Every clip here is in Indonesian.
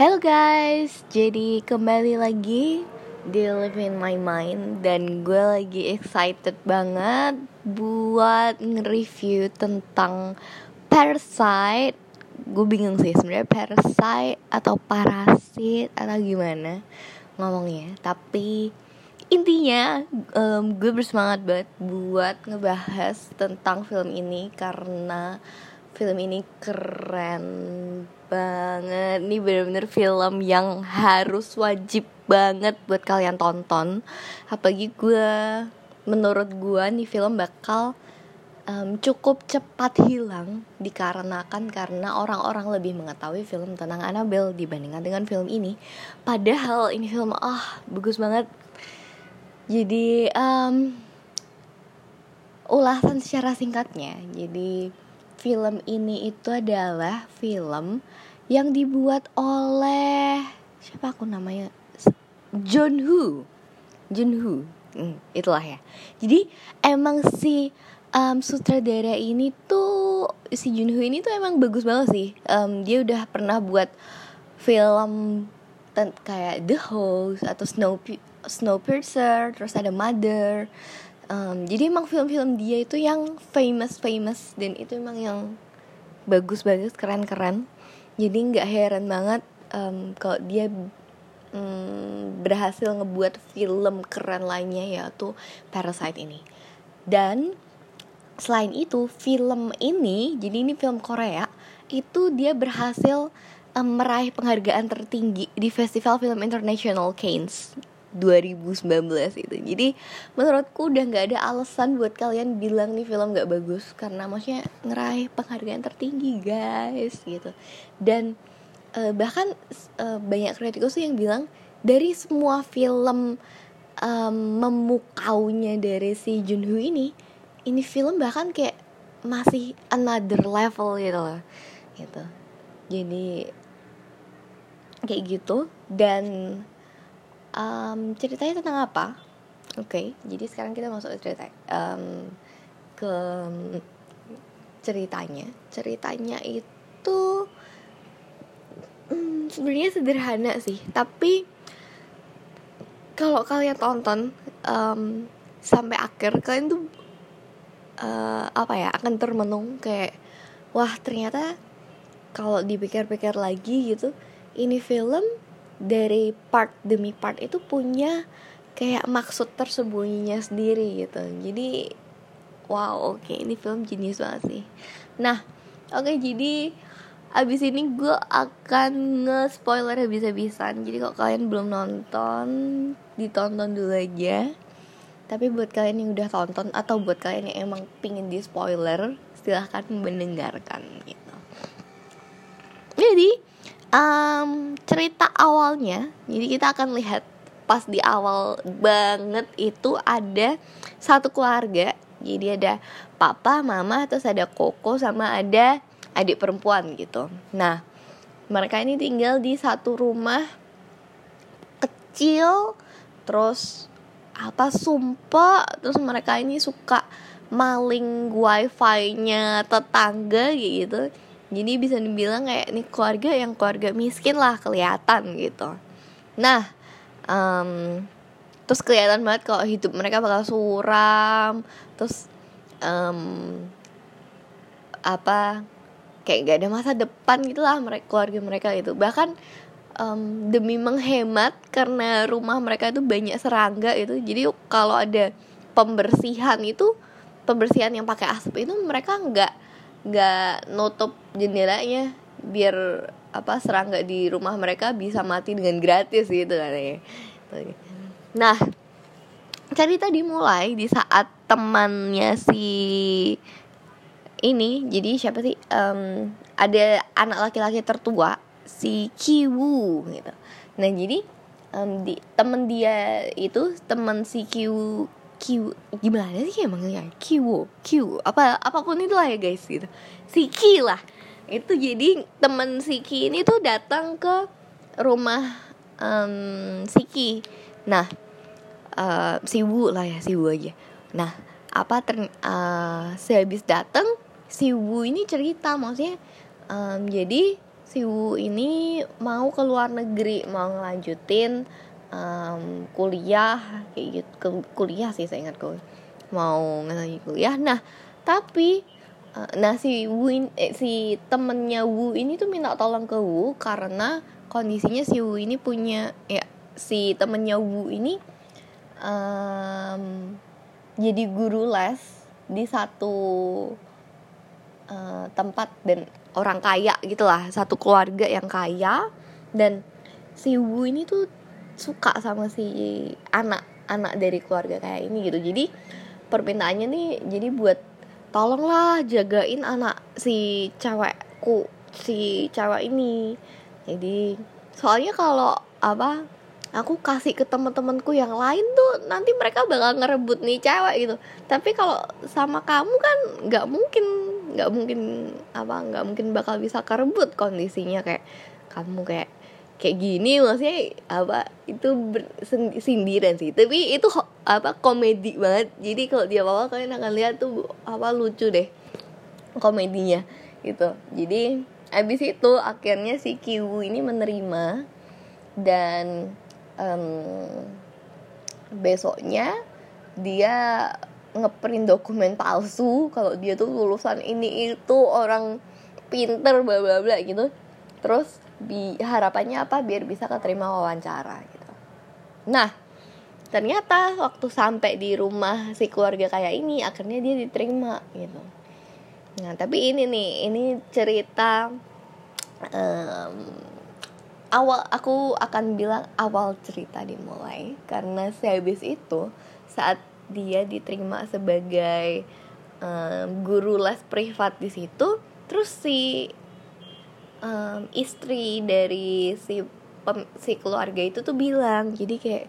Hello guys, jadi kembali lagi di Live in My Mind Dan gue lagi excited banget buat nge-review tentang Parasite. Gue bingung sih sebenarnya Parasite atau Parasit atau gimana ngomongnya. Tapi intinya um, gue bersemangat banget buat ngebahas tentang film ini Karena film ini keren banget Ini bener-bener film yang harus wajib banget buat kalian tonton Apalagi gue menurut gue nih film bakal um, cukup cepat hilang dikarenakan karena orang-orang lebih mengetahui film tentang Annabelle dibandingkan dengan film ini. Padahal ini film ah bagus banget. Jadi um, ulasan secara singkatnya. Jadi film ini itu adalah film yang dibuat oleh siapa aku namanya? John Woo John Woo hmm, itulah ya. Jadi emang si um, sutradara ini tuh si John Woo ini tuh emang bagus banget sih. Um, dia udah pernah buat film kayak The Host atau Snow Snowpiercer terus ada Mother um, jadi emang film-film dia itu yang famous famous dan itu emang yang bagus bagus keren keren jadi nggak heran banget um, kalau dia um, berhasil ngebuat film keren lainnya yaitu Parasite ini. Dan selain itu film ini jadi ini film Korea itu dia berhasil um, meraih penghargaan tertinggi di Festival Film International Cannes 2019 itu. Jadi menurutku udah nggak ada alasan buat kalian bilang nih film nggak bagus karena maksudnya ngeraih penghargaan tertinggi guys gitu. Dan uh, bahkan uh, banyak kritikus yang bilang dari semua film um, memukaunya dari si Junho ini ini film bahkan kayak masih another level gitu loh gitu. Jadi kayak gitu. Dan um, ceritanya tentang apa? Oke okay, jadi sekarang kita masuk ke cerita um, ke ceritanya. Ceritanya itu um, sebenarnya sederhana sih tapi kalau kalian tonton um, sampai akhir kalian tuh uh, apa ya akan termenung kayak wah ternyata kalau dipikir-pikir lagi gitu ini film dari part demi part itu punya kayak maksud tersembunyinya sendiri gitu. Jadi wow oke okay, ini film jenius banget sih. Nah oke okay, jadi abis ini gue akan nge-spoiler habis-habisan. Jadi kalau kalian belum nonton Ditonton dulu aja. Tapi buat kalian yang udah tonton Atau buat kalian yang emang pingin di spoiler Silahkan mendengarkan gitu. Jadi um, cerita awalnya jadi kita akan lihat pas di awal banget itu ada satu keluarga. Jadi ada papa mama terus ada koko sama ada adik perempuan gitu. Nah mereka ini tinggal di satu rumah kecil terus apa sumpah terus mereka ini suka maling wifi-nya tetangga gitu jadi bisa dibilang kayak ini keluarga yang keluarga miskin lah kelihatan gitu. Nah um, terus kelihatan banget kalau hidup mereka bakal suram terus um, apa kayak gak ada masa depan gitulah mereka keluarga mereka itu bahkan um, demi menghemat karena rumah mereka itu banyak serangga itu jadi kalau ada pembersihan itu pembersihan yang pakai asap itu mereka nggak nggak nutup jendelanya biar apa serangga di rumah mereka bisa mati dengan gratis gitu kan ya. Nah cerita dimulai di saat temannya si ini jadi siapa sih um, ada anak laki-laki tertua si Kiwu gitu. Nah jadi um, di temen dia itu teman si Kiwu Q. Gimana sih emangnya Q Q. Apa apa pun itu lah ya guys gitu. Si Ki lah. Itu jadi temen si Ki ini tuh datang ke rumah um, si Ki. Nah uh, si Wu lah ya si Wu aja. Nah apa ter uh, sehabis datang si Wu ini cerita maksudnya um, jadi si Wu ini mau ke luar negeri mau ngelanjutin um, kuliah kayak gitu. Ke kuliah sih saya ingat gue mau ngelanjutin kuliah. Nah tapi uh, nah si Wu eh, si temennya Wu ini tuh minta tolong ke Wu karena kondisinya si Wu ini punya ya si temennya Wu ini um, jadi guru les di satu uh, tempat dan orang kaya gitulah. Satu keluarga yang kaya. Dan si Wu ini tuh suka sama si anak anak dari keluarga kayak ini gitu. Jadi permintaannya nih jadi buat tolonglah jagain anak si cewekku si cewek ini. Jadi soalnya kalau apa aku kasih ke teman-temanku yang lain tuh nanti mereka bakal ngerebut nih cewek gitu. Tapi kalau sama kamu kan nggak mungkin nggak mungkin apa nggak mungkin bakal bisa kerebut kondisinya. Kayak kamu kayak kayak gini maksudnya apa itu sindiran sih. Tapi itu apa komedi banget. Jadi kalau dia bawa kalian akan lihat tuh apa lucu deh komedinya gitu. Jadi abis itu akhirnya si Kiwu ini menerima dan um, besoknya dia ngeprint dokumen palsu kalau dia tuh lulusan ini itu orang pinter bla bla bla gitu. Terus bi harapannya apa? Biar bisa keterima wawancara gitu. Nah ternyata waktu sampai di rumah si keluarga kayak ini akhirnya dia diterima gitu. Nah tapi ini nih ini cerita um, awal aku akan bilang awal cerita dimulai. Karena sehabis itu saat dia diterima sebagai um, guru les privat di situ terus si um, istri dari si pem, si keluarga itu tuh bilang jadi kayak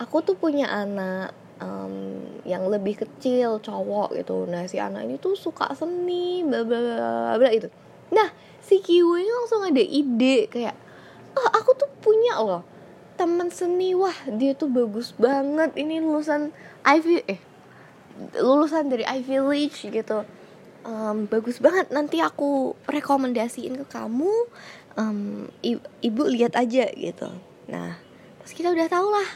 aku tuh punya anak um, yang lebih kecil cowok gitu. Nah si anak ini tuh suka seni bla bla bla bla itu nah si Kiwi langsung ada ide kayak oh aku tuh punya loh teman seni. Wah dia tuh bagus banget. Ini lulusan Ivy eh lulusan dari Ivy League gitu um, bagus banget. Nanti aku rekomendasiin ke kamu. Um, ibu lihat aja gitu. Nah terus kita udah tau lah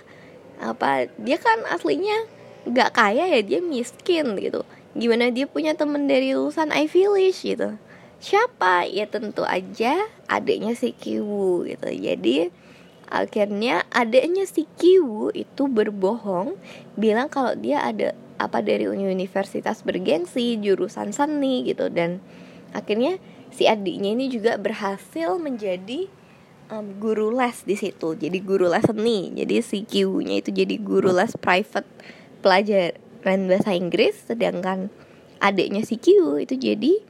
apa dia kan aslinya nggak kaya ya dia miskin gitu. Gimana dia punya temen dari lulusan Ivy League gitu. Siapa? Ya tentu aja adiknya si Kiwu gitu. Jadi akhirnya adiknya si Kiwu itu berbohong bilang kalau dia ada apa dari universitas bergengsi jurusan seni gitu dan akhirnya si adiknya ini juga berhasil menjadi um, guru les di situ jadi guru les seni jadi si Kiwunya itu jadi guru les private pelajaran bahasa Inggris sedangkan adiknya si Kiwu itu jadi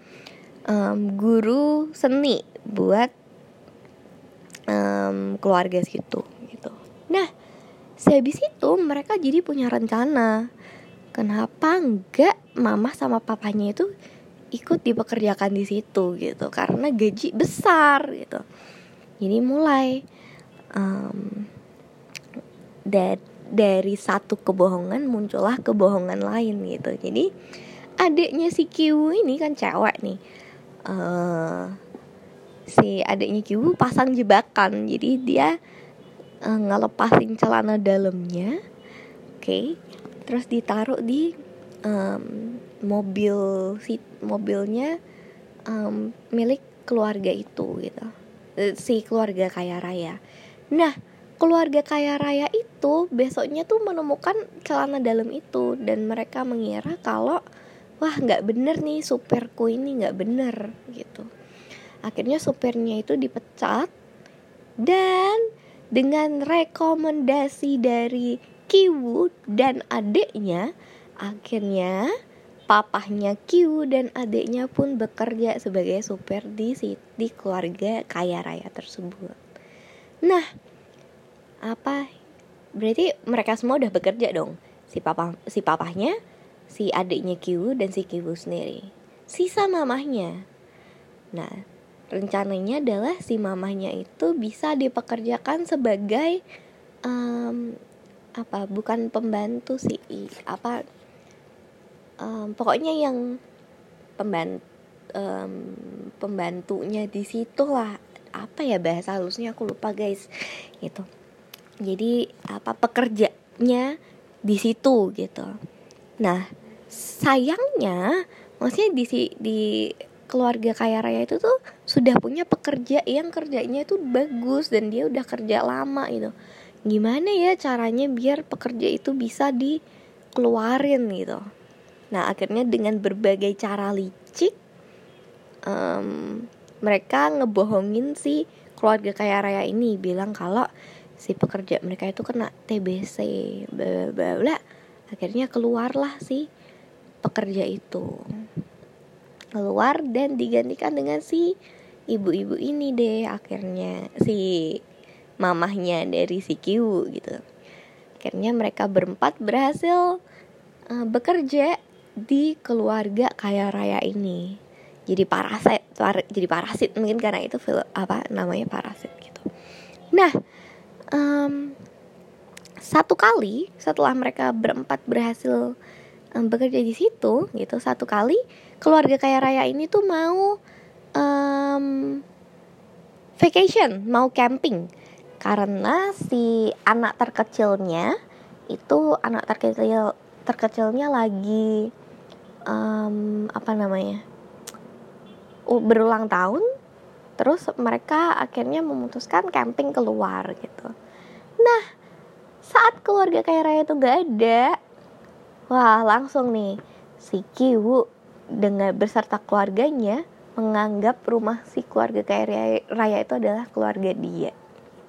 um, guru seni buat um, keluarga situ gitu. Nah, sehabis itu mereka jadi punya rencana. Kenapa enggak mama sama papanya itu ikut dipekerjakan di situ gitu karena gaji besar gitu. Jadi mulai um, da dari satu kebohongan muncullah kebohongan lain gitu. Jadi adiknya si Kiwu ini kan cewek nih. Uh, si adiknya Kiwu pasang jebakan jadi dia uh, ngelepasin celana dalamnya oke okay. Terus ditaruh di um, mobil si mobilnya um, milik keluarga itu gitu. Eh, si keluarga kaya raya. Nah keluarga kaya raya itu besoknya tuh menemukan celana dalam itu dan mereka mengira kalau wah nggak bener nih supirku ini nggak bener gitu. Akhirnya supirnya itu dipecat dan dengan rekomendasi dari Kiwu dan adiknya akhirnya papahnya Kiwu dan adiknya pun bekerja sebagai supir di di keluarga kaya raya tersebut. Nah, apa berarti mereka semua udah bekerja dong. Si papa si papahnya, si adiknya Kiwu dan si Kiwu sendiri. Sisa mamahnya. Nah, rencananya adalah si mamanya itu bisa dipekerjakan sebagai um, apa bukan pembantu sih apa um, pokoknya yang pembantu um, pembantunya di situ lah. Apa ya bahasa halusnya aku lupa guys gitu. Jadi apa pekerjanya di situ gitu. Nah sayangnya maksudnya di di keluarga kaya raya itu tuh sudah punya pekerja yang kerjanya itu bagus dan dia udah kerja lama gitu gimana ya caranya biar pekerja itu bisa dikeluarin gitu. Nah akhirnya dengan berbagai cara licik um, mereka ngebohongin si keluarga kaya raya ini. Bilang kalau si pekerja mereka itu kena TBC bla bla bla. Akhirnya keluarlah si pekerja itu. Keluar dan digantikan dengan si ibu-ibu ini deh akhirnya. Si mamahnya dari si Kiwu gitu. Akhirnya mereka berempat berhasil uh, bekerja di keluarga kaya raya ini. Jadi parasit par, jadi parasit mungkin karena itu film apa namanya parasit gitu. Nah um, satu kali setelah mereka berempat berhasil um, bekerja di situ gitu satu kali keluarga kaya raya ini tuh mau um, vacation mau camping karena si anak terkecilnya itu anak terkecil terkecilnya lagi um, apa namanya berulang tahun terus mereka akhirnya memutuskan camping keluar gitu nah saat keluarga kaya raya itu gak ada Wah, langsung nih si Kiwu dengan beserta keluarganya menganggap rumah si keluarga kaya raya itu adalah keluarga dia.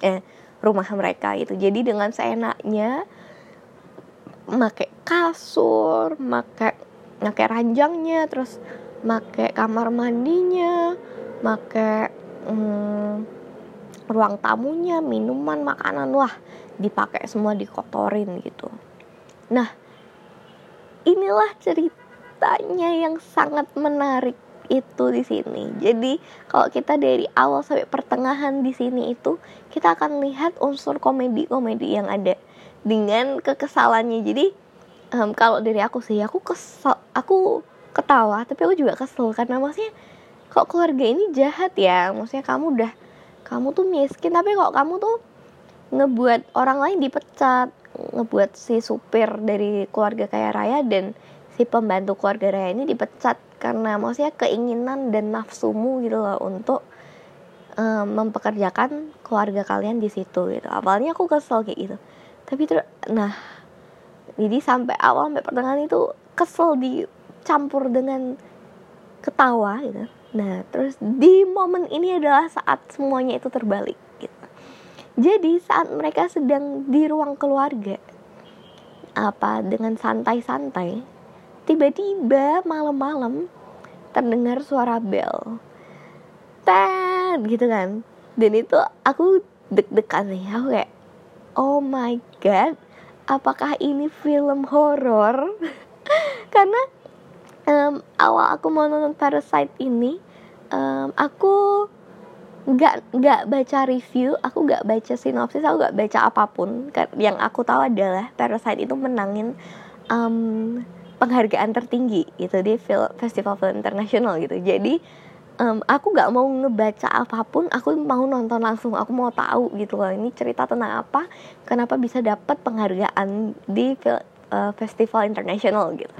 Eh, rumah mereka itu. Jadi dengan seenaknya make kasur, make make ranjangnya, terus make kamar mandinya, make hmm, ruang tamunya, minuman, makanan, wah dipakai semua dikotorin gitu. Nah, inilah ceritanya yang sangat menarik itu di sini. Jadi kalau kita dari awal sampai pertengahan di sini itu kita akan lihat unsur komedi-komedi yang ada dengan kekesalannya. Jadi um, kalau dari aku sih aku kesel, aku ketawa tapi aku juga kesel karena maksudnya kok keluarga ini jahat ya. Maksudnya kamu udah kamu tuh miskin tapi kok kamu tuh ngebuat orang lain dipecat ngebuat si supir dari keluarga kaya raya dan si pembantu keluarga raya ini dipecat karena maksudnya keinginan dan nafsumu gitu loh untuk um, mempekerjakan keluarga kalian di situ gitu. Awalnya aku kesel kayak gitu. Tapi terus nah jadi sampai awal sampai pertengahan itu kesel dicampur dengan ketawa gitu. Nah, terus di momen ini adalah saat semuanya itu terbalik. Jadi saat mereka sedang di ruang keluarga apa dengan santai-santai tiba-tiba malam-malam terdengar suara bel. Tet gitu kan. Dan itu aku deg-degan nih. Aku kayak oh my god apakah ini film horor? Karena um, awal aku mau nonton Parasite ini um, aku nggak nggak baca review aku nggak baca sinopsis aku nggak baca apa pun. Yang aku tahu adalah Parasite itu menangin um, penghargaan tertinggi gitu di film festival film internasional gitu. Jadi um, aku nggak mau ngebaca apa pun aku mau nonton langsung aku mau tahu gitu loh ini cerita tentang apa kenapa bisa dapat penghargaan di uh, festival internasional gitu.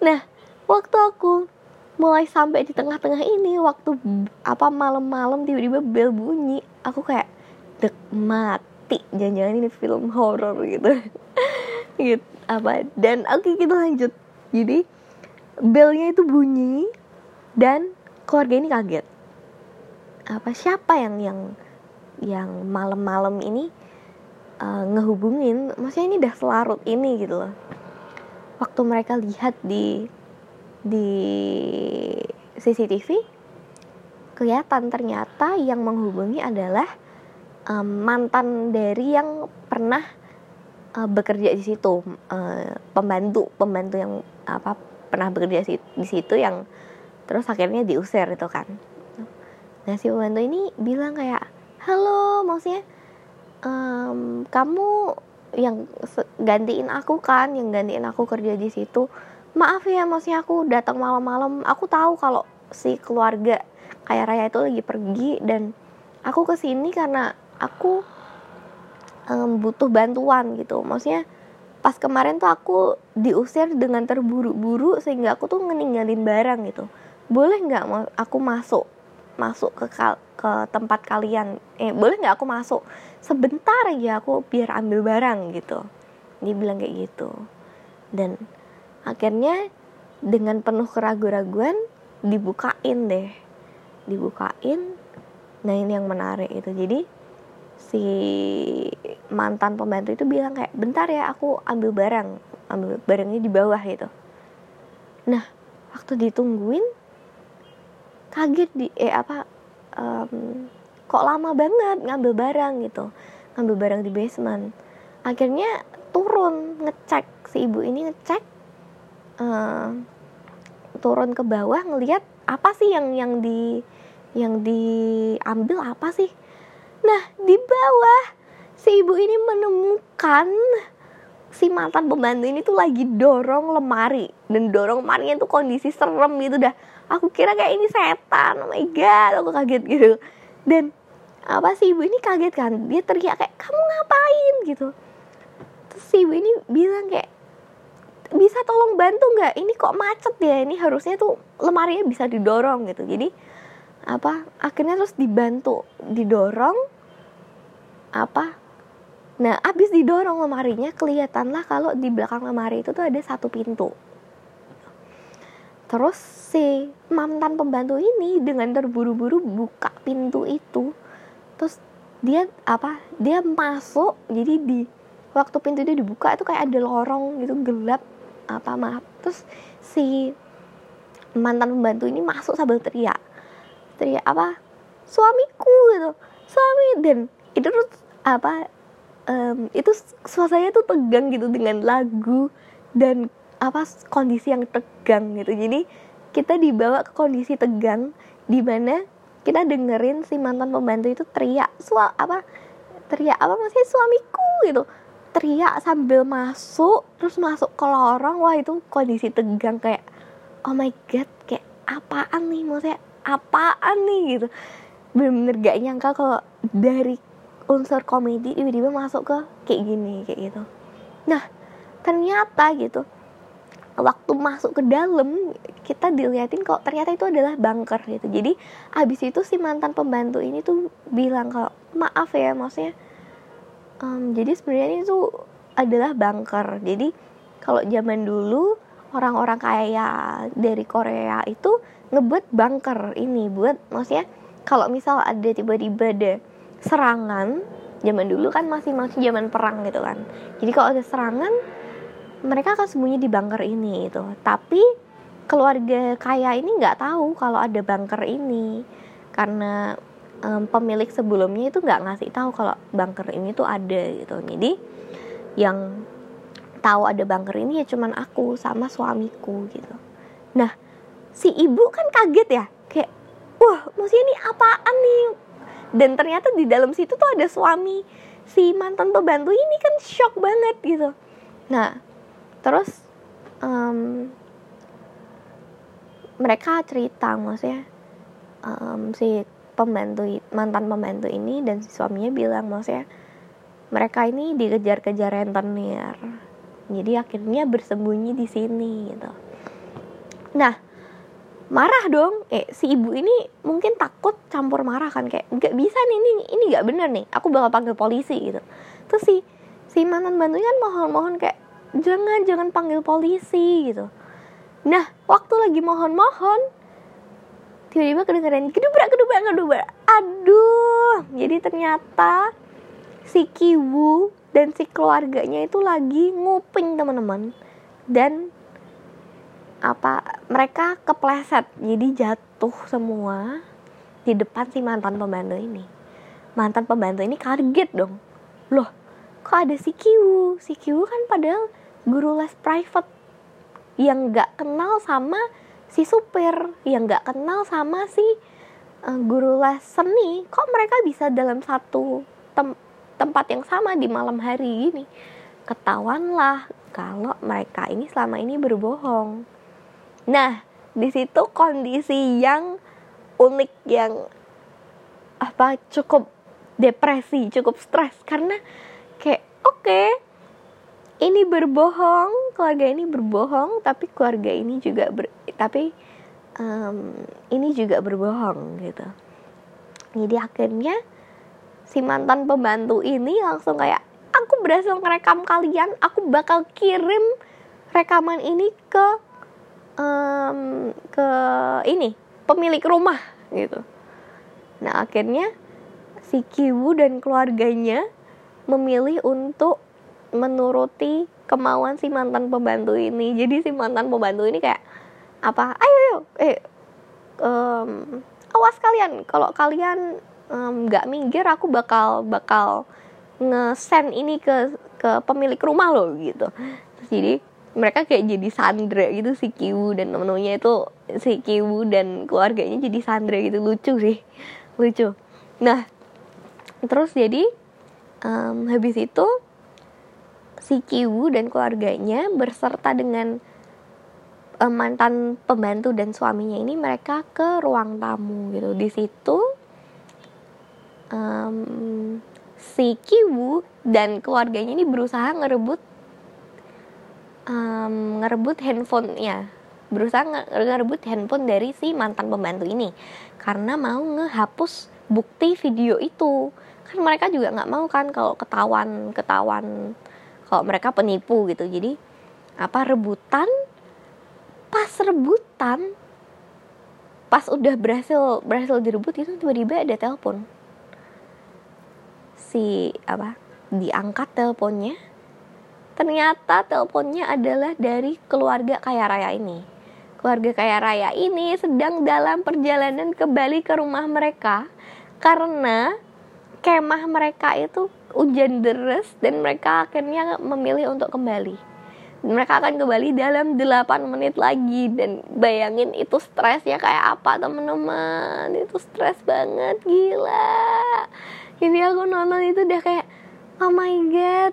Nah waktu aku mulai sampai di tengah-tengah ini waktu apa malam-malam tiba-tiba bel bunyi aku kayak dek mati jangan-jangan ini film horor gitu. Gitu apa dan oke okay, kita lanjut jadi belnya itu bunyi dan keluarga ini kaget. Apa siapa yang yang yang malam-malam ini uh, ngehubungin? Maksudnya ini udah selarut ini gitu loh. Waktu mereka lihat di di CCTV kelihatan ternyata yang menghubungi adalah um, mantan dari yang pernah uh, bekerja di situ uh, pembantu pembantu yang apa pernah bekerja di situ yang terus akhirnya diusir itu kan. Nah si pembantu ini bilang kayak halo maksudnya um, kamu yang gantiin aku kan yang gantiin aku kerja di situ. Maaf ya maksudnya aku datang malam-malam. Aku tahu kalau si keluarga kayak raya itu lagi pergi dan aku ke sini karena aku um, butuh bantuan gitu. Maksudnya pas kemarin tuh aku diusir dengan terburu-buru sehingga aku tuh ngeninggalin barang gitu. Boleh nggak aku masuk masuk ke kal ke tempat kalian? Eh boleh nggak aku masuk? Sebentar aja aku biar ambil barang gitu. Dia bilang kayak gitu. Dan akhirnya dengan penuh keraguan-raguan dibukain deh. Dibukain. Nah ini yang menarik itu. Jadi si mantan pembantu itu bilang kayak bentar ya aku ambil barang ambil barangnya di bawah gitu. Nah waktu ditungguin kaget di eh apa um, kok lama banget ngambil barang gitu. Ngambil barang di basement. Akhirnya turun ngecek si ibu ini ngecek uh, turun ke bawah ngelihat apa sih yang yang di yang diambil apa sih nah di bawah si ibu ini menemukan si mantan pembantu ini tuh lagi dorong lemari. Dan dorong lemarinya tuh kondisi serem gitu dah. Aku kira kayak ini setan oh my god aku kaget gitu. Dan apa sih ibu ini kaget kan? Dia teriak kayak kamu ngapain? gitu. Terus si ibu ini bilang kayak bisa tolong bantu nggak? Ini kok macet ya? Ini harusnya tuh lemarinya bisa didorong gitu. Jadi apa akhirnya terus dibantu didorong apa nah abis didorong lemarinya kelihatan lah kalau di belakang lemari itu tuh ada satu pintu. Terus si mantan pembantu ini dengan terburu-buru buka pintu itu terus dia apa dia masuk jadi di waktu pintu itu dibuka itu kayak ada lorong gitu gelap apa maaf. Terus si mantan pembantu ini masuk sambil teriak teriak apa? Suamiku gitu. Suami dan itu terus apa um, itu suasananya tuh tegang gitu dengan lagu dan apa kondisi yang tegang gitu. Jadi kita dibawa ke kondisi tegang di mana kita dengerin si mantan pembantu itu teriak sua apa teriak apa masih suamiku? gitu. Teriak sambil masuk terus masuk ke lorong. Wah itu kondisi tegang kayak oh my god kayak apaan nih? Maksudnya apaan nih gitu. Bener-bener gak nyangka kalau dari unsur komedi tiba-tiba masuk ke kayak gini kayak gitu. Nah ternyata gitu waktu masuk ke dalam kita diliatin kok ternyata itu adalah bunker gitu. Jadi abis itu si mantan pembantu ini tuh bilang kalau maaf ya maksudnya um, jadi sebenarnya ini tuh adalah bunker. Jadi kalau zaman dulu orang-orang kaya dari Korea itu ngebuat bunker ini buat maksudnya kalau misal ada tiba-tiba ada serangan zaman dulu kan masih masih zaman perang gitu kan. Jadi kalau ada serangan mereka akan sembunyi di bunker ini itu tapi keluarga kaya ini nggak tahu kalau ada bunker ini. Karena um, pemilik sebelumnya itu nggak ngasih tahu kalau bunker ini tuh ada gitu. Jadi yang tahu ada bunker ini ya cuman aku sama suamiku gitu. Nah si ibu kan kaget ya kayak wah maksudnya ini apaan nih? Dan ternyata di dalam situ tuh ada suami si mantan pembantu ini kan shock banget gitu. Nah terus um, mereka cerita maksudnya um, si pembantu mantan pembantu ini dan si suaminya bilang maksudnya mereka ini dikejar-kejar rentenir jadi akhirnya bersembunyi di sini gitu. Nah marah dong. Eh si ibu ini mungkin takut campur marah kan. Kayak nggak bisa nih ini ini nggak bener nih. Aku bakal panggil polisi gitu. Terus si si mantan bantunya kan mohon-mohon kayak jangan jangan panggil polisi gitu. Nah waktu lagi mohon-mohon tiba-tiba kedengeran kedubrak kedubrak kedubrak. Aduh jadi ternyata si Kiwu dan si keluarganya itu lagi nguping teman-teman. Dan apa mereka kepleset. Jadi jatuh semua di depan si mantan pembantu ini. Mantan pembantu ini kaget dong. Loh kok ada si Kiwu si Kiwu kan padahal guru les private yang nggak kenal sama si supir yang nggak kenal sama si uh, guru les seni. Kok mereka bisa dalam satu tem tempat yang sama di malam hari gini. Ketahuanlah kalau mereka ini selama ini berbohong. Nah di situ kondisi yang unik yang apa cukup depresi cukup stres. Karena kayak oke okay, ini berbohong keluarga ini berbohong tapi keluarga ini juga ber, tapi um, ini juga berbohong gitu. Jadi akhirnya si mantan pembantu ini langsung kayak aku berhasil merekam kalian aku bakal kirim rekaman ini ke um, ke ini pemilik rumah gitu. Nah akhirnya si Kiwu dan keluarganya memilih untuk menuruti kemauan si mantan pembantu ini. Jadi si mantan pembantu ini kayak apa? Ayo ayo eh um, awas kalian. Kalau kalian nggak um, minggir aku bakal bakal nge-send ini ke ke pemilik rumah loh gitu. Terus jadi mereka kayak jadi sandra gitu si Kiwu dan temen-temennya itu si Kiwu dan keluarganya jadi sandra gitu. Lucu sih lucu. Nah terus jadi um, habis itu si Kiwu dan keluarganya berserta dengan um, mantan pembantu dan suaminya ini mereka ke ruang tamu gitu. Di situ um, si Kiwu dan keluarganya ini berusaha ngerebut um, ngerebut handphonenya. Berusaha ngerebut handphone dari si mantan pembantu ini. Karena mau ngehapus bukti video itu. Kan mereka juga nggak mau kan kalau ketahuan ketahuan kalau mereka penipu gitu. Jadi apa rebutan? Pas rebutan pas udah berhasil berhasil direbut itu tiba-tiba ada telepon si apa diangkat teleponnya ternyata teleponnya adalah dari keluarga kaya raya ini. Keluarga kaya raya ini sedang dalam perjalanan kembali ke rumah mereka karena kemah mereka itu hujan deras dan mereka akhirnya memilih untuk kembali. Mereka akan kembali dalam 8 menit lagi dan bayangin itu stres ya kayak apa teman-teman. Itu stres banget gila ini aku nonton itu udah kayak oh my god.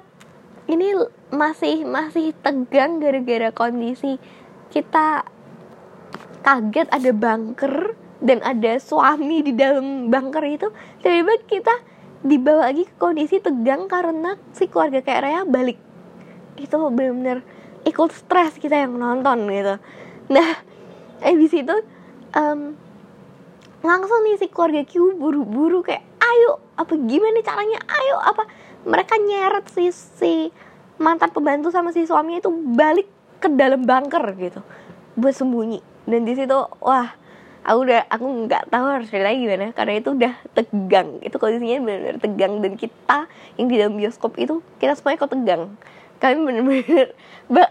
Ini masih masih tegang gara-gara kondisi kita kaget ada bunker dan ada suami di dalam bunker itu. Tiba-tiba kita dibawa lagi ke kondisi tegang karena si keluarga kayak Raya balik. Itu benar-benar ikut stres kita yang nonton gitu. Nah di situ um, langsung nih si keluarga Q buru-buru kayak ayo apa gimana caranya? Ayo apa? Mereka nyeret si si mantan pembantu sama si suaminya itu balik ke dalam bunker gitu buat sembunyi dan di situ wah aku udah aku nggak tahu harus cerita gimana karena itu udah tegang. Itu kondisinya benar-benar tegang. Dan kita yang di dalam bioskop itu kita semuanya kok tegang. Kami benar-benar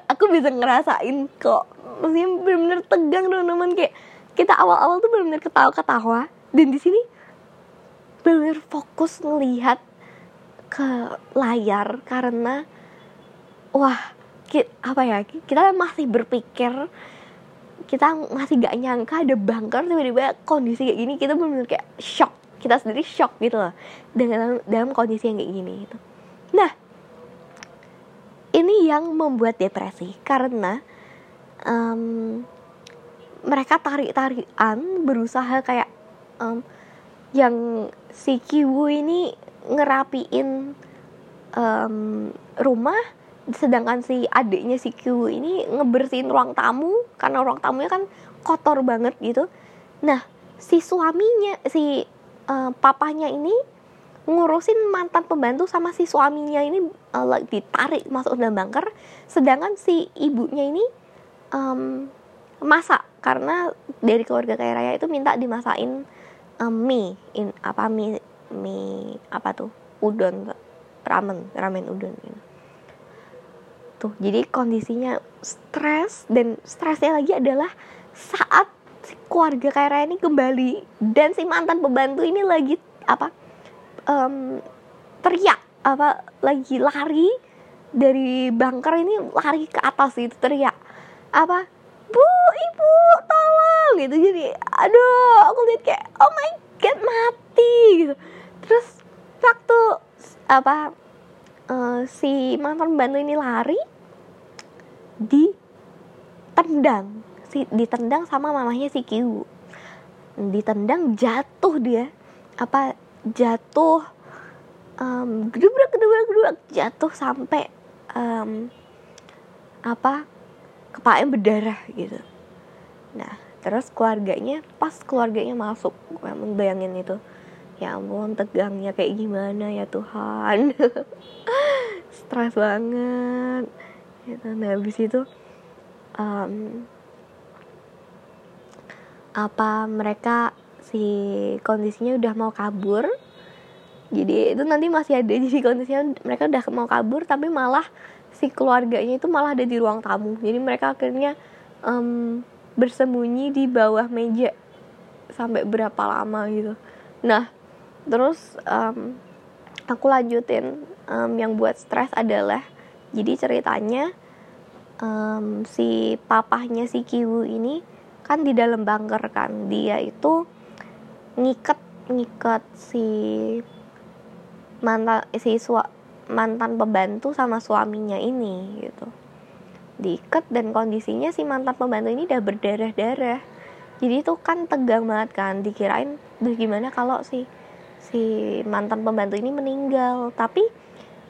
aku bisa ngerasain kok. Maksudnya benar-benar tegang teman-teman. Kayak kita awal-awal tuh benar-benar ketawa-ketawa. Dan di sini benar-benar fokus ngelihat ke layar karena wah kita, apa ya kita masih berpikir kita masih gak nyangka ada bunker tiba-tiba kondisi kayak gini kita benar-benar kayak shock kita sendiri shock gitu loh dengan dalam kondisi yang kayak gini gitu. Nah ini yang membuat depresi karena um, mereka tarik-tarikan berusaha kayak um, yang si Kiwu ini ngerapiin um, rumah sedangkan si adiknya si Kiwu ini ngebersihin ruang tamu karena ruang tamunya kan kotor banget gitu. Nah si suaminya si uh, papanya ini ngurusin mantan pembantu sama si suaminya ini uh, ditarik masuk dalam bunker. Sedangkan si ibunya ini um, masak karena dari keluarga kaya raya itu minta dimasain um, mie in apa mie mie apa tuh udon ramen ramen udon gitu. tuh jadi kondisinya stres dan stresnya lagi adalah saat si keluarga raya ini kembali dan si mantan pembantu ini lagi apa um, teriak apa lagi lari dari bunker ini lari ke atas itu teriak apa bu ibu tolong. Gitu jadi aduh aku lihat kayak oh my god mati gitu. Terus waktu apa uh, si mantan bantu ini lari ditendang. Si ditendang sama mamahnya si Kiwu ditendang jatuh dia. Apa jatuh um, gedubrak gedubrak gedubrak. Jatuh sampai um, apa kepalanya berdarah gitu. Nah terus keluarganya pas keluarganya masuk gue membayangin itu. Ya ampun tegangnya kayak gimana ya Tuhan? Stres banget gitu. Nah habis itu um, apa mereka si kondisinya udah mau kabur. Jadi itu nanti masih ada jadi kondisinya mereka udah mau kabur tapi malah si keluarganya itu malah ada di ruang tamu. Jadi mereka akhirnya um, bersembunyi di bawah meja sampai berapa lama gitu. Nah terus um, aku lanjutin um, yang buat stres adalah jadi ceritanya um, si papahnya si Kiwu ini kan di dalam bunker kan. Dia itu ngikat ngikat si mantan si sua, mantan pembantu sama suaminya ini gitu. Diikat dan kondisinya si mantan pembantu ini udah berdarah-darah. Jadi itu kan tegang banget kan dikirain duh gimana kalau si si mantan pembantu ini meninggal? Tapi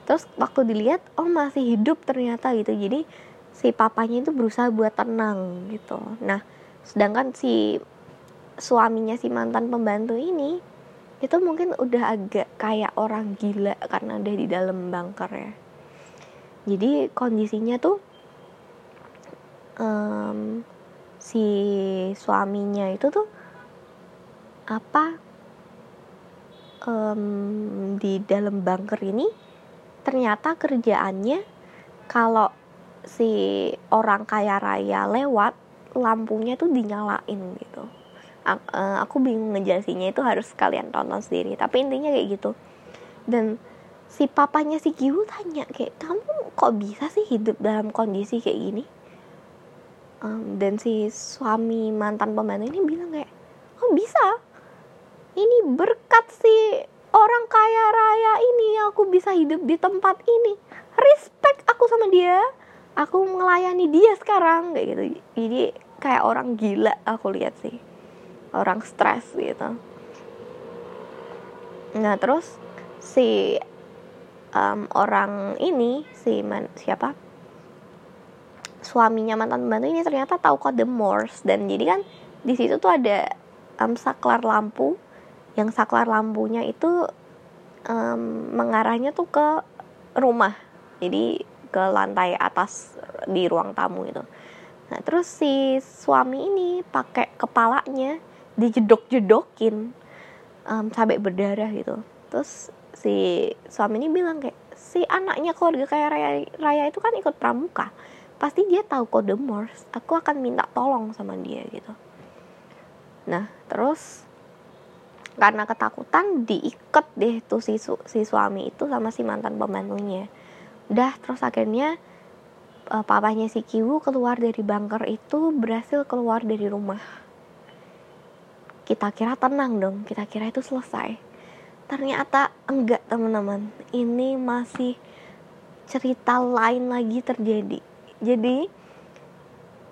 terus waktu dilihat oh masih hidup ternyata gitu. Jadi si papanya itu berusaha buat tenang gitu. Nah sedangkan si suaminya si mantan pembantu ini itu mungkin udah agak kayak orang gila karena ada di dalam bunker ya. Jadi kondisinya tuh um, si suaminya itu tuh apa um, di dalam bunker ini ternyata kerjaannya kalau si orang kaya raya lewat lampunya tuh dinyalain gitu aku bingung ngejelasinnya itu harus kalian tonton sendiri. Tapi intinya kayak gitu. Dan si papanya si Giwu tanya kayak kamu kok bisa sih hidup dalam kondisi kayak gini? Um, dan si suami mantan pembantu ini bilang kayak oh bisa. Ini berkat si orang kaya raya ini aku bisa hidup di tempat ini. Respect aku sama dia. Aku melayani dia sekarang. Kayak gitu. Jadi kayak orang gila aku lihat sih orang stres gitu. Nah terus si um, orang ini si man, siapa? Suaminya mantan pembantu ini ternyata tahu kode Morse. Dan jadi kan di situ tuh ada um, saklar lampu. Yang saklar lampunya itu um, mengarahnya tuh ke rumah. Jadi ke lantai atas di ruang tamu itu. Nah terus si suami ini pakai kepalanya dijedok-jedokin um, sampai berdarah gitu. Terus si suami ini bilang kayak si anaknya keluarga kaya raya, raya itu kan ikut pramuka. Pasti dia tahu kode Morse. Aku akan minta tolong sama dia gitu. Nah terus karena ketakutan diikat deh tuh si, su si suami itu sama si mantan pembantunya. Udah terus akhirnya uh, papanya si Kiwu keluar dari bunker itu berhasil keluar dari rumah kita kira tenang dong kita kira itu selesai. Ternyata enggak teman-teman. Ini masih cerita lain lagi terjadi. Jadi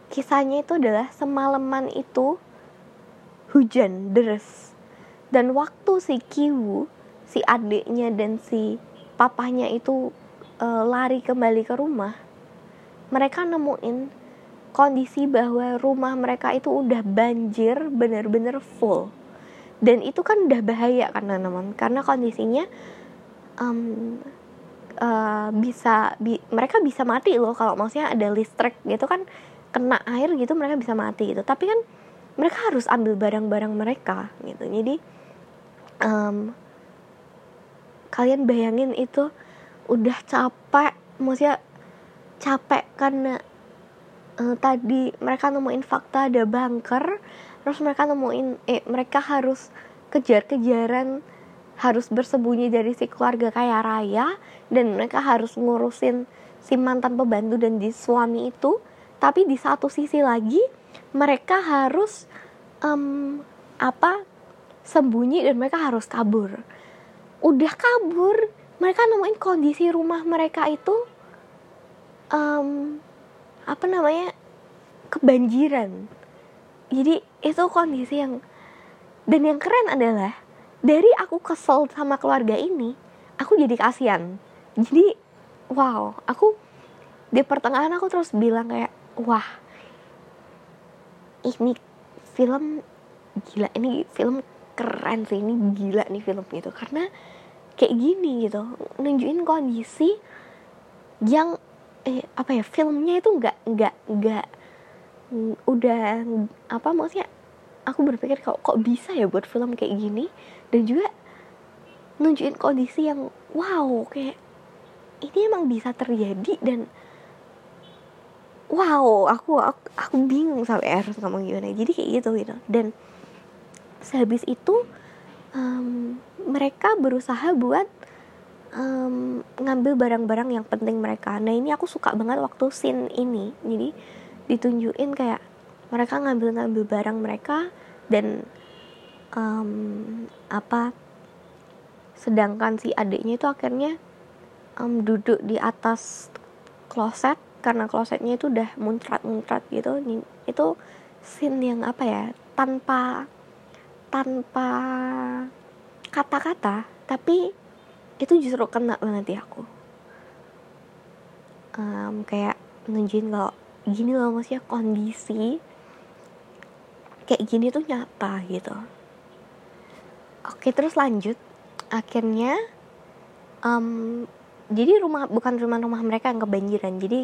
kisahnya itu adalah semalaman itu hujan deras. Dan waktu si Kiwu si adiknya dan si papahnya itu e, lari kembali ke rumah mereka nemuin kondisi bahwa rumah mereka itu udah banjir bener-bener full. Dan itu kan udah bahaya karena teman karena kondisinya um, uh, bisa bi mereka bisa mati loh kalau maksudnya ada listrik gitu kan kena air gitu mereka bisa mati gitu. Tapi kan mereka harus ambil barang-barang mereka gitu. Jadi um, kalian bayangin itu udah capek maksudnya capek karena uh, tadi mereka nemuin fakta ada bunker terus mereka nemuin eh mereka harus kejar-kejaran harus bersembunyi dari si keluarga kaya raya dan mereka harus ngurusin si mantan pembantu dan di suami itu. Tapi di satu sisi lagi mereka harus um, apa sembunyi dan mereka harus kabur. Udah kabur mereka nemuin kondisi rumah mereka itu um, apa namanya kebanjiran. Jadi itu kondisi yang dan yang keren adalah dari aku kesel sama keluarga ini aku jadi kasihan. Jadi wow aku di pertengahan aku terus bilang kayak wah ini film gila ini film keren sih ini gila nih film itu karena kayak gini gitu nunjukin kondisi yang eh apa ya filmnya itu nggak nggak nggak udah apa maksudnya aku berpikir kok kok bisa ya buat film kayak gini? Dan juga nunjukin kondisi yang wow kayak ini emang bisa terjadi dan wow aku aku, aku bingung sampai harus ngomong gimana. Jadi kayak gitu gitu. Dan sehabis itu um, mereka berusaha buat um, ngambil barang-barang yang penting mereka. Nah ini aku suka banget waktu scene ini. Jadi ditunjukin kayak mereka ngambil-ngambil barang mereka dan um, apa sedangkan si adiknya itu akhirnya um, duduk di atas kloset karena klosetnya itu udah muncrat-muncrat gitu. Itu scene yang apa ya tanpa tanpa kata-kata tapi itu justru kena banget di aku. Um, kayak nunjukin kalau gini loh maksudnya kondisi kayak gini tuh nyata gitu. Oke terus lanjut. Akhirnya um, jadi rumah bukan rumah-rumah mereka yang kebanjiran. Jadi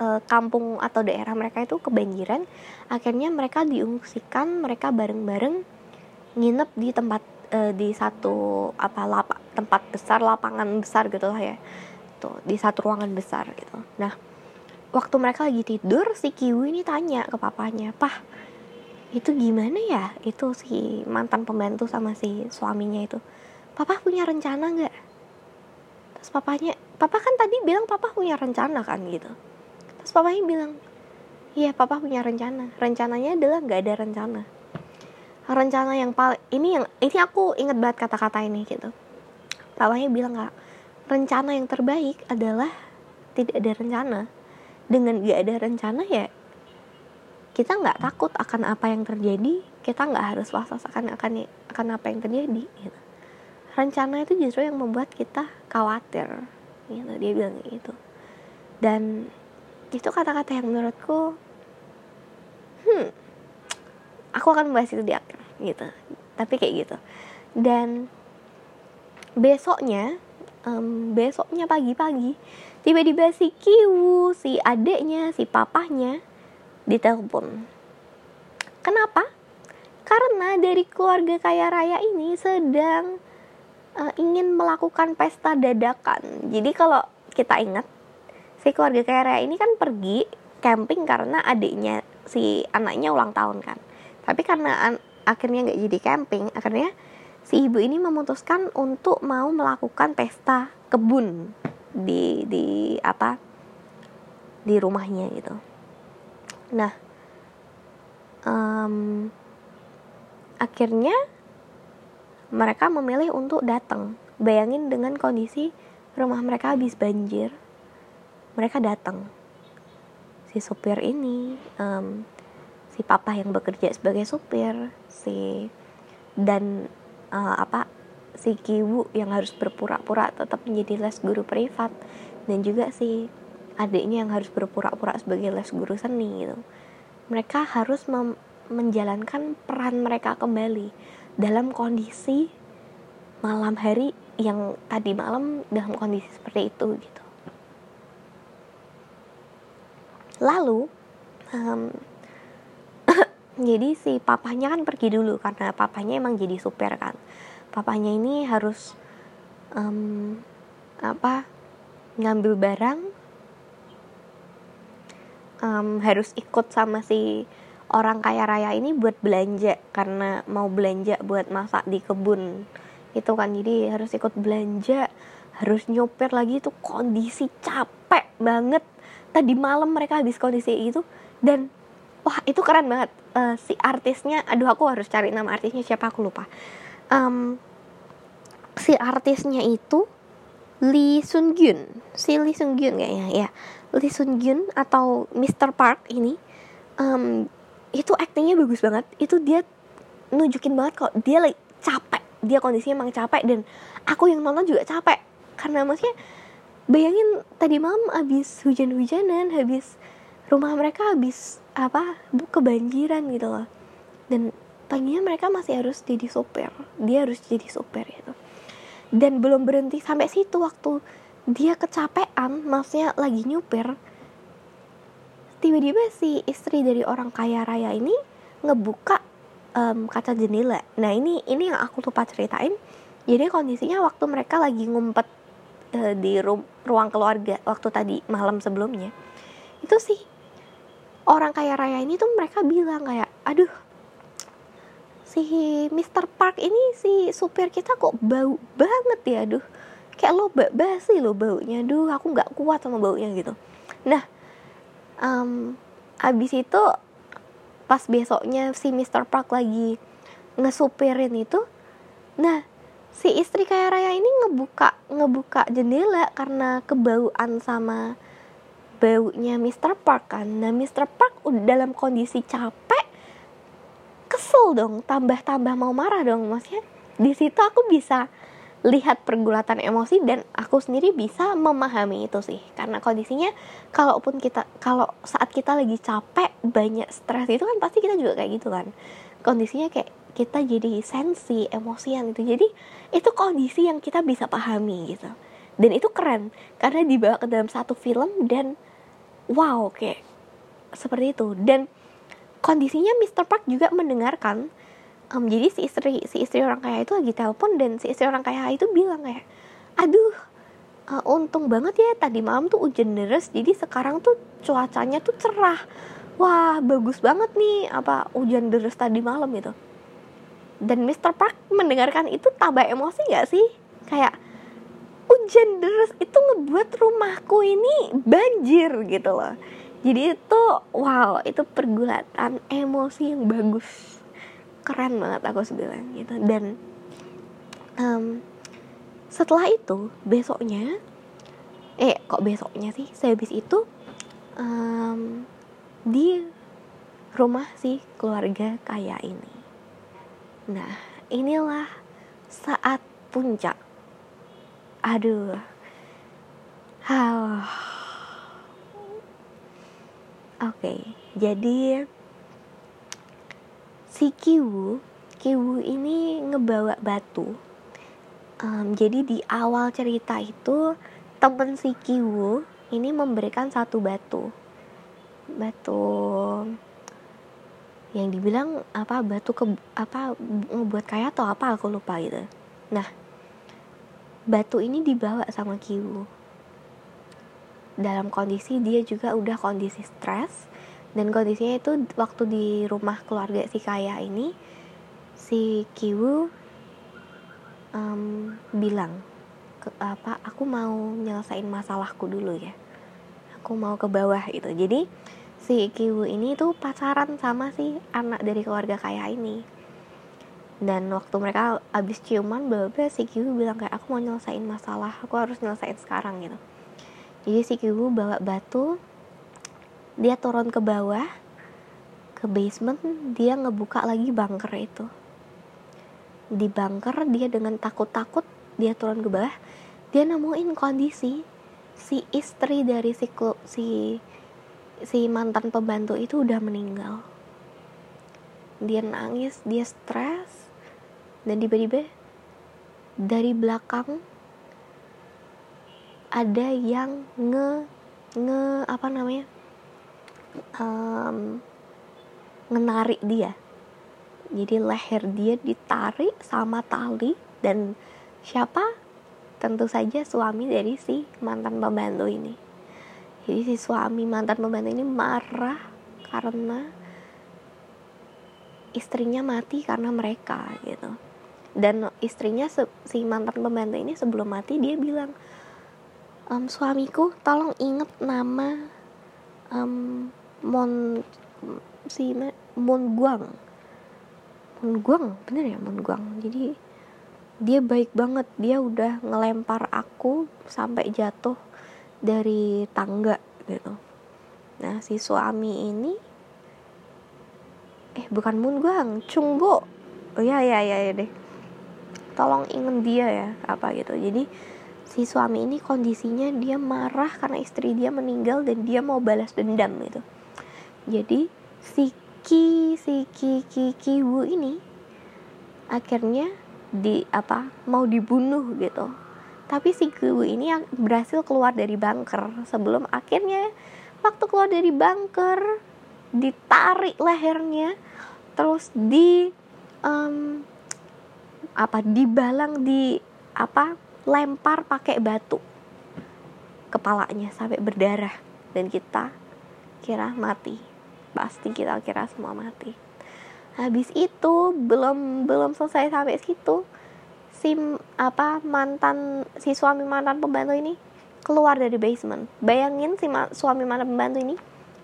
uh, kampung atau daerah mereka itu kebanjiran. Akhirnya mereka diungsikan mereka bareng-bareng nginep di tempat uh, di satu apa lapak tempat besar lapangan besar gitu lah ya. Tuh di satu ruangan besar gitu. Nah waktu mereka lagi tidur si Kiwi ini tanya ke papanya pah itu gimana ya? Itu si mantan pembantu sama si suaminya itu. Papa punya rencana nggak? Terus papanya papa kan tadi bilang papa punya rencana kan gitu. Terus papanya bilang iya papa punya rencana. Rencananya adalah nggak ada rencana rencana yang paling ini yang ini aku inget banget kata-kata ini gitu. Papanya bilang nggak rencana yang terbaik adalah tidak ada rencana. Dengan gak ada rencana ya kita nggak takut akan apa yang terjadi kita nggak harus was-was akan akan akan apa yang terjadi. Gitu. rencana itu justru yang membuat kita khawatir gitu. Dia bilang gitu. Dan itu kata-kata yang menurutku hmm aku akan membahas itu di akhir gitu. Tapi kayak gitu. Dan besoknya um, besoknya pagi-pagi tiba-tiba si Kiwu si adeknya si papahnya ditelepon. Kenapa? Karena dari keluarga kaya raya ini sedang uh, ingin melakukan pesta dadakan. Jadi kalau kita ingat si keluarga kaya raya ini kan pergi camping karena adiknya si anaknya ulang tahun kan tapi karena akhirnya nggak jadi camping akhirnya si ibu ini memutuskan untuk mau melakukan pesta kebun di di apa di rumahnya gitu. Nah um, akhirnya mereka memilih untuk datang. Bayangin dengan kondisi rumah mereka habis banjir mereka datang. Si supir ini um, si papa yang bekerja sebagai supir si dan uh, apa si kiwu yang harus berpura-pura tetap menjadi les guru privat dan juga si adiknya yang harus berpura-pura sebagai les guru seni gitu. Mereka harus menjalankan peran mereka kembali dalam kondisi malam hari yang tadi malam dalam kondisi seperti itu gitu. Lalu um, jadi si papanya kan pergi dulu karena papanya emang jadi supir kan. Papanya ini harus um, apa ngambil barang um, harus ikut sama si orang kaya raya ini buat belanja karena mau belanja buat masak di kebun. Itu kan jadi harus ikut belanja harus nyopir lagi itu kondisi capek banget. Tadi malam mereka habis kondisi itu dan wah itu keren banget uh, si artisnya aduh aku harus cari nama artisnya siapa aku lupa. Um, si artisnya itu Lee Sun Gyun. Si Lee Sun Gyun kayaknya ya. Lee Sun Gyun atau Mr. Park ini um, itu aktingnya bagus banget. Itu dia nunjukin banget kok dia lagi capek. Dia kondisinya emang capek dan aku yang nonton juga capek. Karena maksudnya bayangin tadi malam habis hujan-hujanan habis rumah mereka habis apa bu kebanjiran gitu loh. Dan paginya mereka masih harus jadi sopir dia harus jadi sopir gitu. Dan belum berhenti sampai situ waktu dia kecapean maksudnya lagi nyupir tiba-tiba si istri dari orang kaya raya ini ngebuka um, kaca jendela. Nah ini ini yang aku lupa ceritain. Jadi kondisinya waktu mereka lagi ngumpet uh, di ru ruang keluarga waktu tadi malam sebelumnya itu sih orang kaya raya ini tuh mereka bilang kayak aduh si Mr. Park ini si supir kita kok bau banget ya aduh kayak lo basi lo baunya aduh aku nggak kuat sama baunya gitu nah um, abis itu pas besoknya si Mr. Park lagi ngesupirin itu nah si istri kaya raya ini ngebuka ngebuka jendela karena kebauan sama baunya Mr. Park kan. Nah Mr. Park udah dalam kondisi capek kesel dong. Tambah-tambah mau marah dong. Maksudnya di situ aku bisa lihat pergulatan emosi dan aku sendiri bisa memahami itu sih. Karena kondisinya kalaupun kita kalau saat kita lagi capek banyak stres itu kan pasti kita juga kayak gitu kan. Kondisinya kayak kita jadi sensi emosian itu jadi itu kondisi yang kita bisa pahami gitu dan itu keren karena dibawa ke dalam satu film dan wow kayak seperti itu dan kondisinya Mr. Park juga mendengarkan um, jadi si istri si istri orang kaya itu lagi telepon dan si istri orang kaya itu bilang kayak aduh uh, untung banget ya tadi malam tuh hujan deras jadi sekarang tuh cuacanya tuh cerah wah bagus banget nih apa hujan deras tadi malam gitu dan Mr. Park mendengarkan itu tambah emosi gak sih kayak hujan deras itu ngebuat rumahku ini banjir gitu loh. Jadi itu wow itu pergulatan emosi yang bagus. Keren banget aku bilang gitu. Dan um, setelah itu besoknya eh kok besoknya sih? Sehabis itu um, di rumah si keluarga kaya ini. Nah, inilah saat puncak. Aduh. Oke, okay, jadi si Kiwu, Kiwu ini ngebawa batu. Um, jadi di awal cerita itu temen si Kiwu ini memberikan satu batu, batu yang dibilang apa batu ke apa ngebuat kaya atau apa aku lupa gitu nah batu ini dibawa sama Kiwu dalam kondisi dia juga udah kondisi stres dan kondisinya itu waktu di rumah keluarga si kaya ini si Kiwu um, bilang ke, apa aku mau nyelesain masalahku dulu ya. Aku mau ke bawah gitu. Jadi si Kiwu ini tuh pacaran sama si anak dari keluarga kaya ini dan waktu mereka abis ciuman bebe si Kiwu bilang kayak aku mau nyelesain masalah aku harus nyelesain sekarang gitu. Jadi si Kiwu bawa batu dia turun ke bawah ke basement dia ngebuka lagi bunker itu. Di bunker dia dengan takut-takut dia turun ke bawah dia nemuin kondisi si istri dari si si si mantan pembantu itu udah meninggal. Dia nangis dia stres dan tiba-tiba dari belakang ada yang nge nge apa namanya um, ngenarik dia. Jadi leher dia ditarik sama tali dan siapa? Tentu saja suami dari si mantan pembantu ini. Jadi si suami mantan pembantu ini marah karena istrinya mati karena mereka gitu dan istrinya si mantan pembantu ini sebelum mati dia bilang um, suamiku tolong inget nama um, Mon si Mon Guang. Mon Guang? Bener ya Mon Guang? Jadi dia baik banget. Dia udah ngelempar aku sampai jatuh dari tangga gitu. Nah si suami ini eh bukan Mun Guang Chung Bo. Oh ya ya ya, ya deh tolong ingin dia ya apa gitu. Jadi si suami ini kondisinya dia marah karena istri dia meninggal dan dia mau balas dendam gitu. Jadi si Ki si Ki Ki Ki Wu ini akhirnya di apa mau dibunuh gitu. Tapi si Ki Wu ini yang berhasil keluar dari bunker sebelum akhirnya waktu keluar dari bunker ditarik lehernya terus di um, apa dibalang di apa lempar pakai batu kepalanya sampai berdarah. Dan kita kira mati. Pasti kita kira semua mati. Habis itu belum belum selesai sampai situ si apa mantan si suami mantan pembantu ini keluar dari basement. Bayangin si ma suami mantan pembantu ini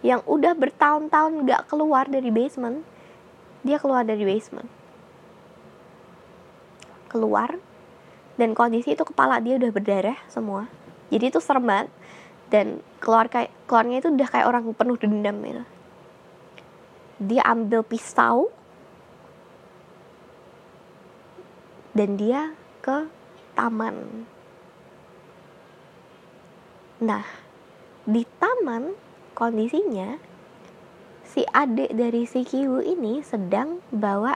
yang udah bertahun-tahun gak keluar dari basement dia keluar dari basement keluar dan kondisi itu kepala dia udah berdarah semua. Jadi itu serem banget. Dan keluar kayak keluarnya itu udah kayak orang penuh dendam gitu. Dia ambil pisau dan dia ke taman. Nah di taman kondisinya si adik dari si Kiwu ini sedang bawa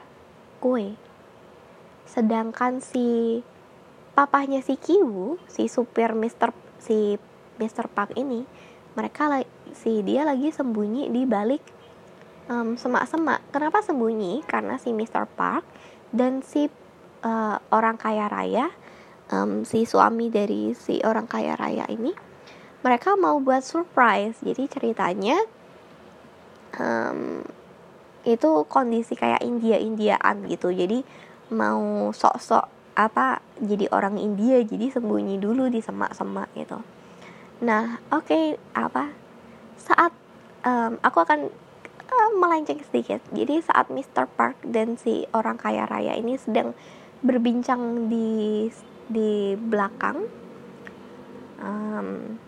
kue sedangkan si papahnya si Kiwu si supir Mister si Mister Park ini mereka si dia lagi sembunyi di balik um, semak-semak. Kenapa sembunyi? Karena si Mister Park dan si uh, orang kaya raya um, si suami dari si orang kaya raya ini mereka mau buat surprise. Jadi ceritanya um, itu kondisi kayak India Indiaan gitu. Jadi mau sok-sok apa jadi orang India jadi sembunyi dulu di semak-semak gitu nah oke okay, apa saat um, aku akan uh, melenceng sedikit jadi saat Mr. Park dan si orang kaya raya ini sedang berbincang di di belakang um,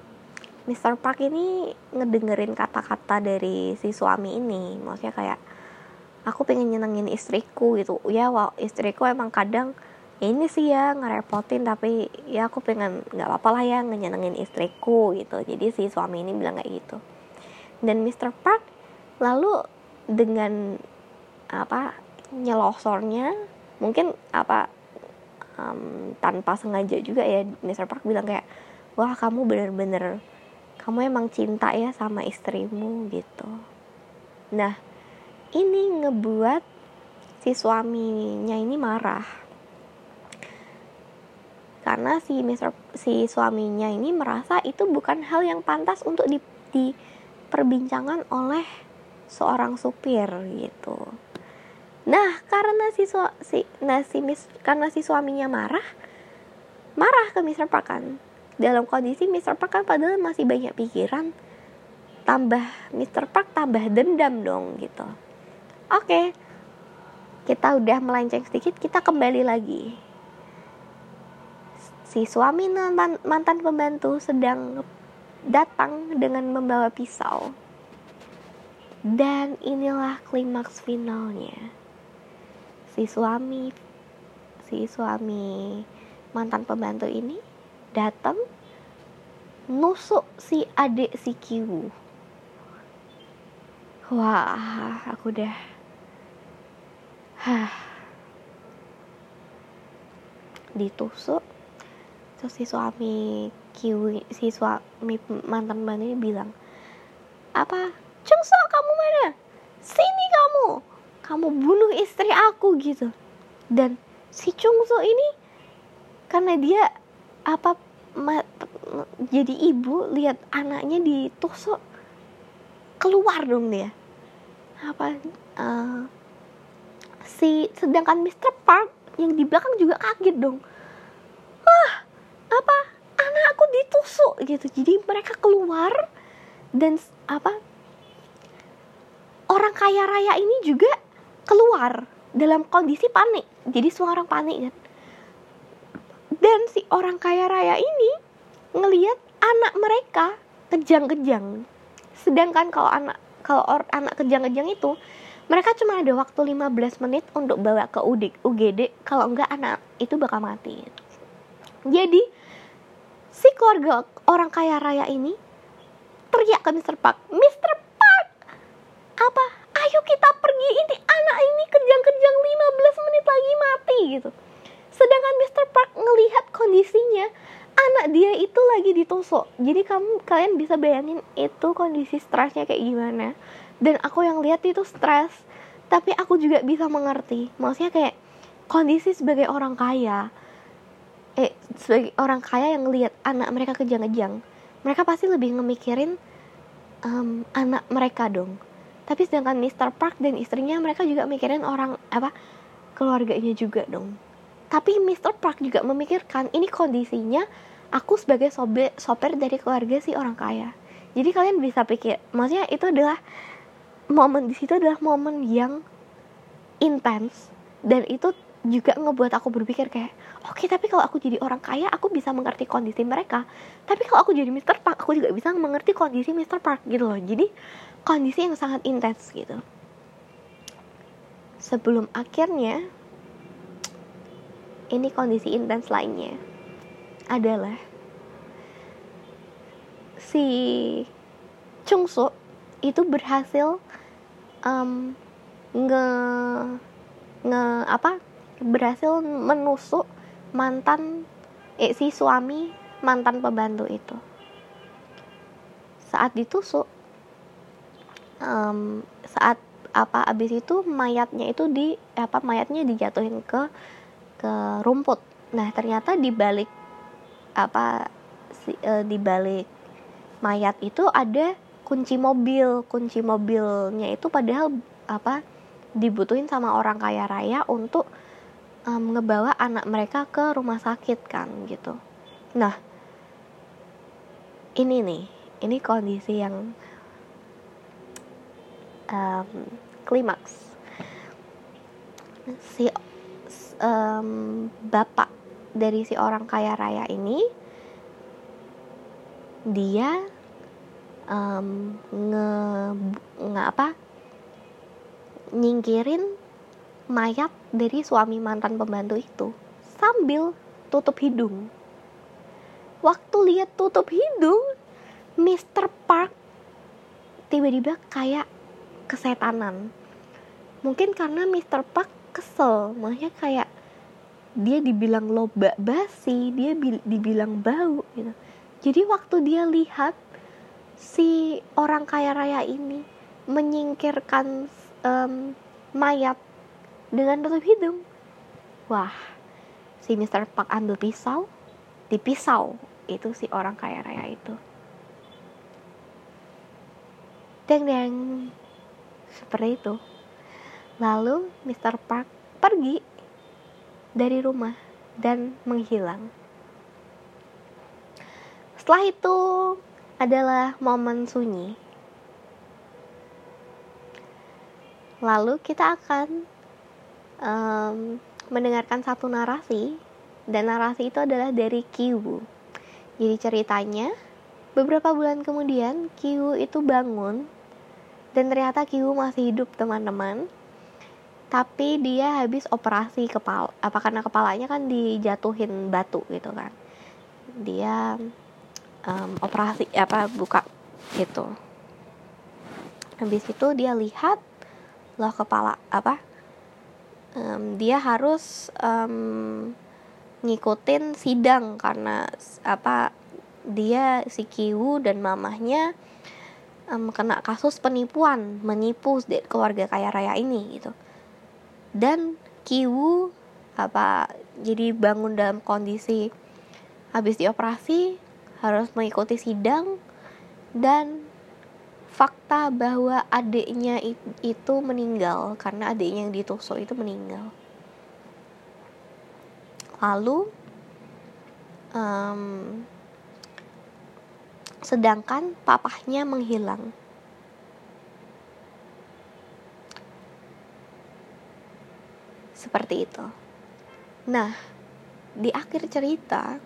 Mr. Park ini ngedengerin kata-kata dari si suami ini maksudnya kayak aku pengen nyenengin istriku gitu ya wow istriku emang kadang ini sih ya ngerepotin tapi ya aku pengen nggak apa-apa lah ya nyenengin istriku gitu jadi si suami ini bilang kayak gitu dan Mr. Park lalu dengan apa nyelosornya mungkin apa um, tanpa sengaja juga ya Mr. Park bilang kayak wah kamu bener-bener kamu emang cinta ya sama istrimu gitu nah ini ngebuat si suaminya ini marah karena si Mister si suaminya ini merasa itu bukan hal yang pantas untuk di, diperbincangan oleh seorang supir gitu. Nah, karena si su, si nah si mis, karena si suaminya marah, marah ke Mr. Park kan. Dalam kondisi Mr. Park kan padahal masih banyak pikiran, tambah Mr. Park tambah dendam dong gitu. Oke, kita udah melenceng sedikit, kita kembali lagi. Si suami mantan pembantu sedang datang dengan membawa pisau. Dan inilah klimaks finalnya. Si suami si suami mantan pembantu ini datang nusuk si adik si Kiwu. Wah, aku udah Hah. Ditusuk. Terus si suami Kiwi, si suami mantan ini bilang, apa? Cungso kamu mana? Sini kamu. Kamu bunuh istri aku gitu. Dan si Cungso ini karena dia apa jadi ibu lihat anaknya ditusuk keluar dong dia apa uh, si sedangkan Mr. Park yang di belakang juga kaget dong. Wah apa anak aku ditusuk? Gitu. Jadi mereka keluar dan apa orang kaya raya ini juga keluar dalam kondisi panik. Jadi semua orang panik kan. Dan si orang kaya raya ini ngelihat anak mereka kejang-kejang. Sedangkan kalau anak kalau anak kejang-kejang itu mereka cuma ada waktu 15 menit untuk bawa ke UGD kalau enggak anak itu bakal mati jadi si keluarga orang kaya raya ini teriak ke Mr. Park Mr. Park apa ayo kita pergi ini anak ini kejang-kejang 15 menit lagi mati gitu sedangkan Mr. Park ngelihat kondisinya anak dia itu lagi ditusuk jadi kamu kalian bisa bayangin itu kondisi stresnya kayak gimana dan aku yang lihat itu stres tapi aku juga bisa mengerti maksudnya kayak kondisi sebagai orang kaya eh sebagai orang kaya yang ngelihat anak mereka kejang-kejang mereka pasti lebih ngemikirin um, anak mereka dong tapi sedangkan Mr. Park dan istrinya mereka juga mikirin orang apa keluarganya juga dong tapi Mr. Park juga memikirkan ini kondisinya aku sebagai sobe, sopir dari keluarga si orang kaya jadi kalian bisa pikir maksudnya itu adalah momen di situ adalah momen yang intens dan itu juga ngebuat aku berpikir kayak oke okay, tapi kalau aku jadi orang kaya aku bisa mengerti kondisi mereka tapi kalau aku jadi Mr. Park aku juga bisa mengerti kondisi Mr. Park gitu loh jadi kondisi yang sangat intens gitu sebelum akhirnya ini kondisi intens lainnya adalah si Chungsu itu berhasil um, nge nge apa berhasil menusuk mantan eh, si suami mantan pembantu itu. Saat ditusuk um, saat apa abis itu mayatnya itu di apa mayatnya dijatuhin ke ke rumput. Nah ternyata di balik apa si, e, di balik mayat itu ada kunci mobil kunci mobilnya itu padahal apa dibutuhin sama orang kaya raya untuk um, ngebawa anak mereka ke rumah sakit kan gitu. Nah, ini nih, ini kondisi yang um, klimaks. Si um, bapak dari si orang kaya raya ini, dia um, nge, nge apa nyingkirin mayat dari suami mantan pembantu itu sambil tutup hidung. Waktu lihat tutup hidung, Mr. Park tiba-tiba kayak kesetanan. Mungkin karena Mr. Park kesel, makanya kayak dia dibilang lobak basi, dia dibilang bau gitu. Jadi waktu dia lihat si orang kaya raya ini menyingkirkan um, mayat dengan tutup hidung. Wah, si Mr. Park ambil pisau, dipisau itu si orang kaya raya itu. Deng deng, seperti itu. Lalu Mr. Park pergi dari rumah dan menghilang. Setelah itu adalah momen sunyi. Lalu kita akan um, mendengarkan satu narasi dan narasi itu adalah dari Kiwu. Jadi ceritanya beberapa bulan kemudian Kiwu itu bangun dan ternyata Kiwu masih hidup teman-teman. Tapi dia habis operasi kepala, apa karena kepalanya kan dijatuhin batu gitu kan. Dia um, operasi apa buka gitu. Habis itu dia lihat loh kepala apa um, dia harus um, ngikutin sidang karena apa dia si Kiwu dan mamahnya um, kena kasus penipuan menipu keluarga kaya raya ini gitu dan Kiwu apa jadi bangun dalam kondisi habis dioperasi harus mengikuti sidang dan fakta bahwa adiknya itu meninggal karena adiknya yang ditusuk itu meninggal. Lalu, um, sedangkan papahnya menghilang. Seperti itu. Nah, di akhir cerita,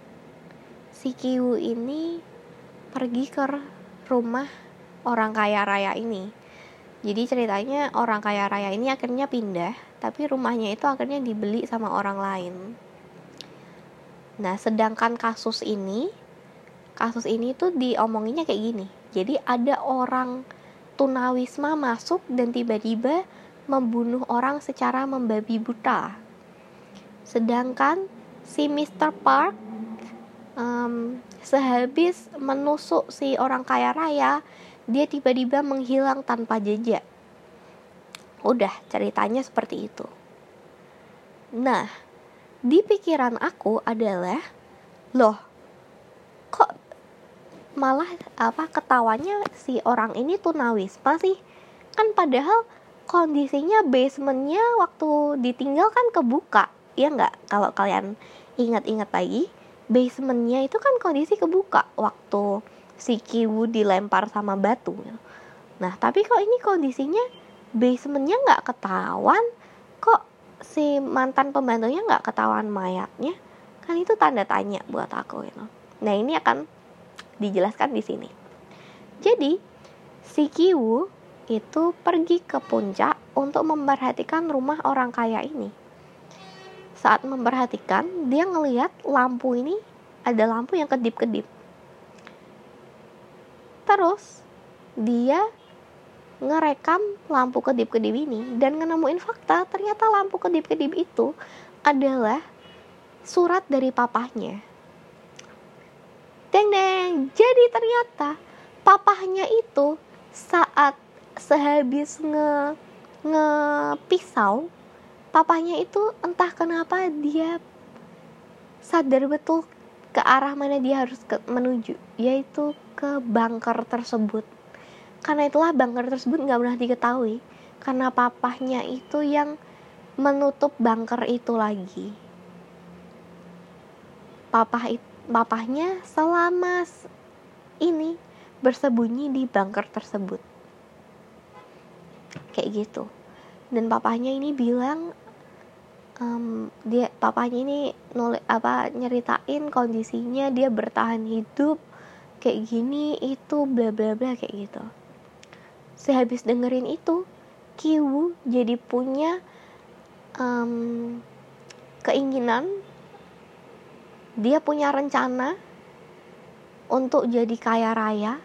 si Kiwu ini pergi ke rumah orang kaya raya ini. Jadi ceritanya orang kaya raya ini akhirnya pindah tapi rumahnya itu akhirnya dibeli sama orang lain. Nah sedangkan kasus ini kasus ini tuh diomonginnya kayak gini. Jadi ada orang tunawisma masuk dan tiba-tiba membunuh orang secara membabi buta. Sedangkan si Mr. Park um, sehabis menusuk si orang kaya raya dia tiba-tiba menghilang tanpa jejak. Udah, ceritanya seperti itu. Nah, di pikiran aku adalah, loh, kok malah apa ketawanya si orang ini tunawisma sih? Kan padahal kondisinya basementnya waktu ditinggal kan kebuka, ya nggak? Kalau kalian ingat-ingat lagi, basementnya itu kan kondisi kebuka waktu si Kiwu dilempar sama batu nah tapi kok ini kondisinya basementnya nggak ketahuan? Kok si mantan pembantunya nggak ketahuan mayatnya? Kan itu tanda tanya buat aku gitu nah ini akan dijelaskan di sini. Jadi si Kiwu itu pergi ke puncak untuk memperhatikan rumah orang kaya ini saat memperhatikan dia ngelihat lampu ini ada lampu yang kedip-kedip Terus dia ngerekam lampu kedip-kedip ini dan nemuin fakta ternyata lampu kedip-kedip itu adalah surat dari papahnya. Deng deng, jadi ternyata papahnya itu saat sehabis nge ngepisau papahnya itu entah kenapa dia sadar betul ke arah mana dia harus ke, menuju yaitu ke bunker tersebut. Karena itulah bunker tersebut nggak pernah diketahui karena papahnya itu yang menutup bunker itu lagi. Papah papahnya selama ini bersembunyi di bunker tersebut. Kayak gitu. Dan papahnya ini bilang um, dia papanya ini nulis apa nyeritain kondisinya dia bertahan hidup kayak gini itu bla bla bla kayak gitu. Sehabis dengerin itu Kiwu jadi punya um, keinginan dia punya rencana untuk jadi kaya raya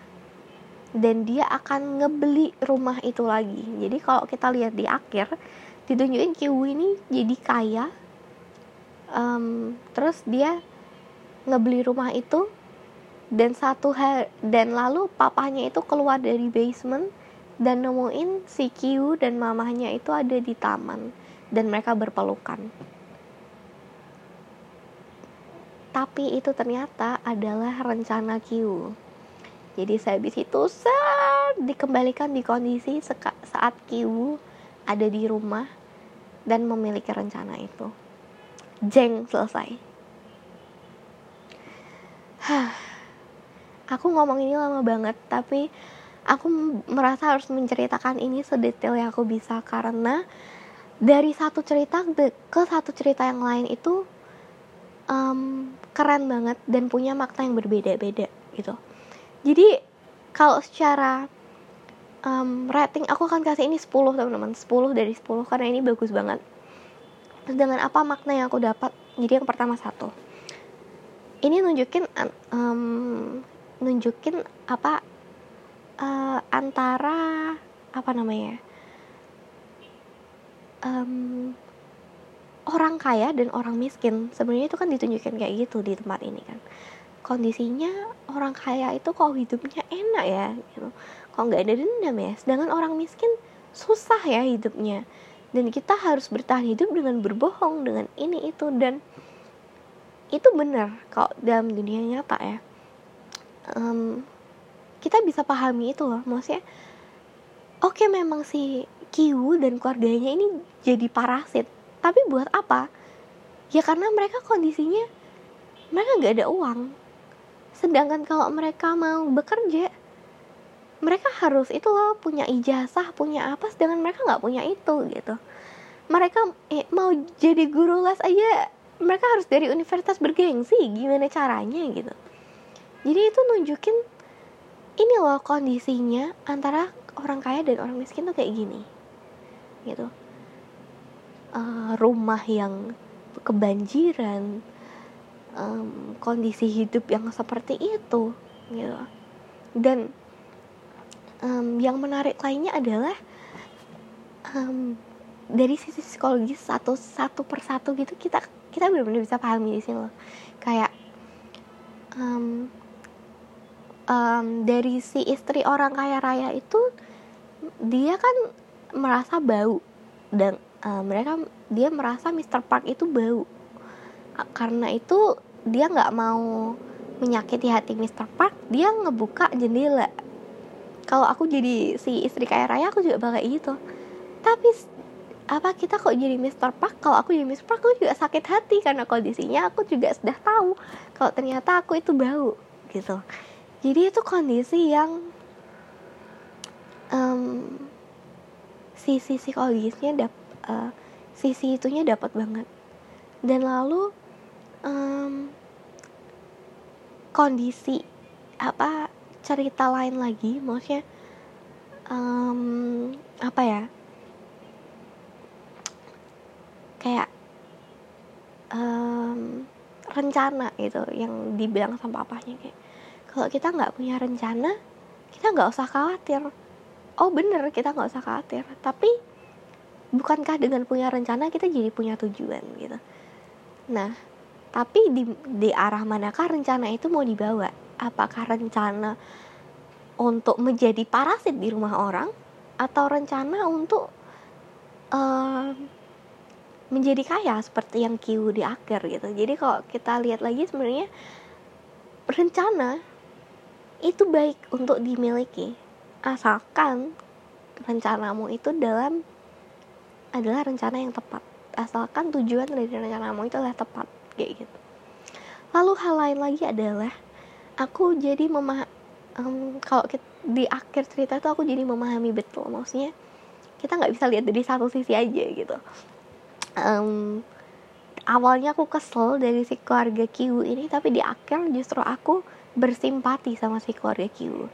dan dia akan ngebeli rumah itu lagi. Jadi kalau kita lihat di akhir ditunjukin Kiwi ini jadi kaya um, terus dia ngebeli rumah itu dan satu hari dan lalu papanya itu keluar dari basement dan nemuin si Kiu dan mamahnya itu ada di taman dan mereka berpelukan. Tapi itu ternyata adalah rencana Kiu. Jadi sehabis itu set dikembalikan di kondisi saat Kiu ada di rumah dan memiliki rencana itu. Jeng selesai. Hah. Aku ngomong ini lama banget, tapi aku merasa harus menceritakan ini sedetail yang aku bisa karena dari satu cerita ke satu cerita yang lain itu um, keren banget dan punya makna yang berbeda-beda gitu. Jadi kalau secara um, rating aku akan kasih ini 10 teman-teman. 10 dari 10 karena ini bagus banget. Terus dengan apa makna yang aku dapat? Jadi yang pertama satu. Ini nunjukin um, nunjukin apa uh, antara apa namanya um, orang kaya dan orang miskin. Sebenarnya itu kan ditunjukin kayak gitu di tempat ini kan. Kondisinya orang kaya itu kok hidupnya enak ya gitu kok nggak ada dendam ya? Sedangkan orang miskin susah ya hidupnya. Dan kita harus bertahan hidup dengan berbohong dengan ini itu. Dan itu benar kalau dalam dunia nyata ya. Um, kita bisa pahami itu loh. Maksudnya oke okay, memang si Kiwu dan keluarganya ini jadi parasit. Tapi buat apa? Ya karena mereka kondisinya mereka nggak ada uang. Sedangkan kalau mereka mau bekerja mereka harus itu loh punya ijazah punya apa sedangkan mereka nggak punya itu gitu. Mereka eh, mau jadi guru les aja mereka harus dari universitas bergengsi gimana caranya gitu. Jadi itu nunjukin ini loh kondisinya antara orang kaya dan orang miskin tuh kayak gini gitu. Uh, rumah yang kebanjiran um, kondisi hidup yang seperti itu gitu. Dan um, yang menarik lainnya adalah um, dari sisi psikologis satu satu persatu gitu kita kita benar-benar bisa pahami di sini loh kayak um, um, dari si istri orang kaya raya itu dia kan merasa bau dan uh, mereka dia merasa Mr. Park itu bau karena itu dia nggak mau menyakiti hati Mr. Park dia ngebuka jendela kalau aku jadi si istri kaya raya aku juga bakal gitu tapi apa kita kok jadi Mr. Park kalau aku jadi Mr. Park aku juga sakit hati karena kondisinya aku juga sudah tahu kalau ternyata aku itu bau gitu jadi itu kondisi yang um, sisi psikologisnya dap uh, sisi itunya dapat banget dan lalu um, kondisi apa cerita lain lagi maksudnya um, apa ya? Kayak um, rencana gitu yang dibilang sama papahnya kayak kalau kita nggak punya rencana kita nggak usah khawatir. Oh bener kita nggak usah khawatir. Tapi bukankah dengan punya rencana kita jadi punya tujuan gitu? Nah tapi di, di arah manakah rencana itu mau dibawa apakah rencana untuk menjadi parasit di rumah orang atau rencana untuk uh, menjadi kaya seperti yang Kiu di akhir gitu. Jadi kalau kita lihat lagi sebenarnya rencana itu baik untuk dimiliki asalkan rencanamu itu dalam adalah rencana yang tepat. Asalkan tujuan dari rencanamu itu adalah tepat kayak gitu. Lalu hal lain lagi adalah aku jadi memah um, kalau di akhir cerita itu aku jadi memahami betul. Maksudnya kita nggak bisa lihat dari satu sisi aja gitu. Um, awalnya aku kesel dari si keluarga Kiwu ini tapi di akhir justru aku bersimpati sama si keluarga Kiwu.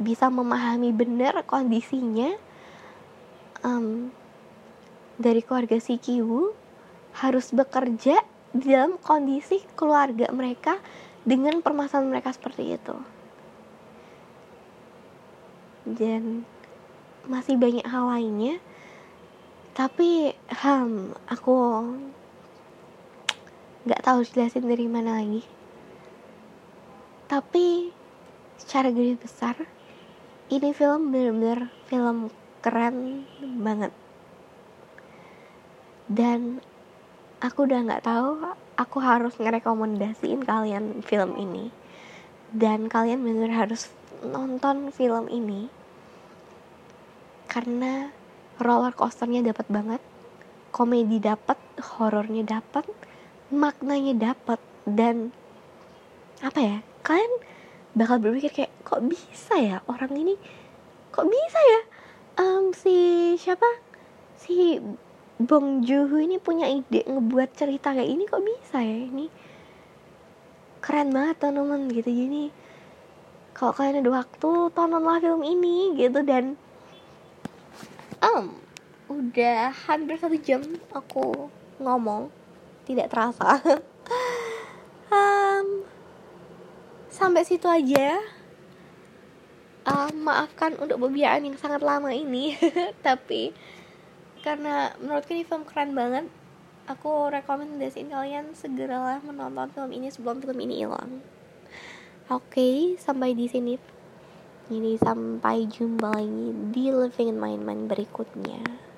Bisa memahami benar kondisinya um, dari keluarga si Kiwu harus bekerja di dalam kondisi keluarga mereka dengan permasalahan mereka seperti itu. Dan masih banyak hal lainnya. Tapi hmm, aku nggak tahu jelasin dari mana lagi. Tapi secara garis besar ini film bener-bener film keren banget. Dan aku udah nggak tahu aku harus ngerekomendasiin kalian film ini. Dan kalian bener harus nonton film ini. Karena roller coasternya dapat banget komedi dapat horornya dapat maknanya dapat dan apa ya kalian bakal berpikir kayak kok bisa ya orang ini? Kok bisa ya? Um, si siapa? Si Bong Joon ini punya ide ngebuat cerita kayak ini kok bisa ya? Ini keren banget teman-teman gitu. Jadi kalau kalian ada waktu tontonlah film ini gitu. Dan um udah hampir satu jam aku ngomong. Tidak terasa. Um, sampai situ aja. Uh, maafkan untuk pembiayaan yang sangat lama ini. Tapi karena menurutku ini film keren banget. Aku rekomendasiin kalian segeralah menonton film ini sebelum film ini hilang. Oke okay, sampai di sini. Ini sampai jumpa lagi di Living in My Mind berikutnya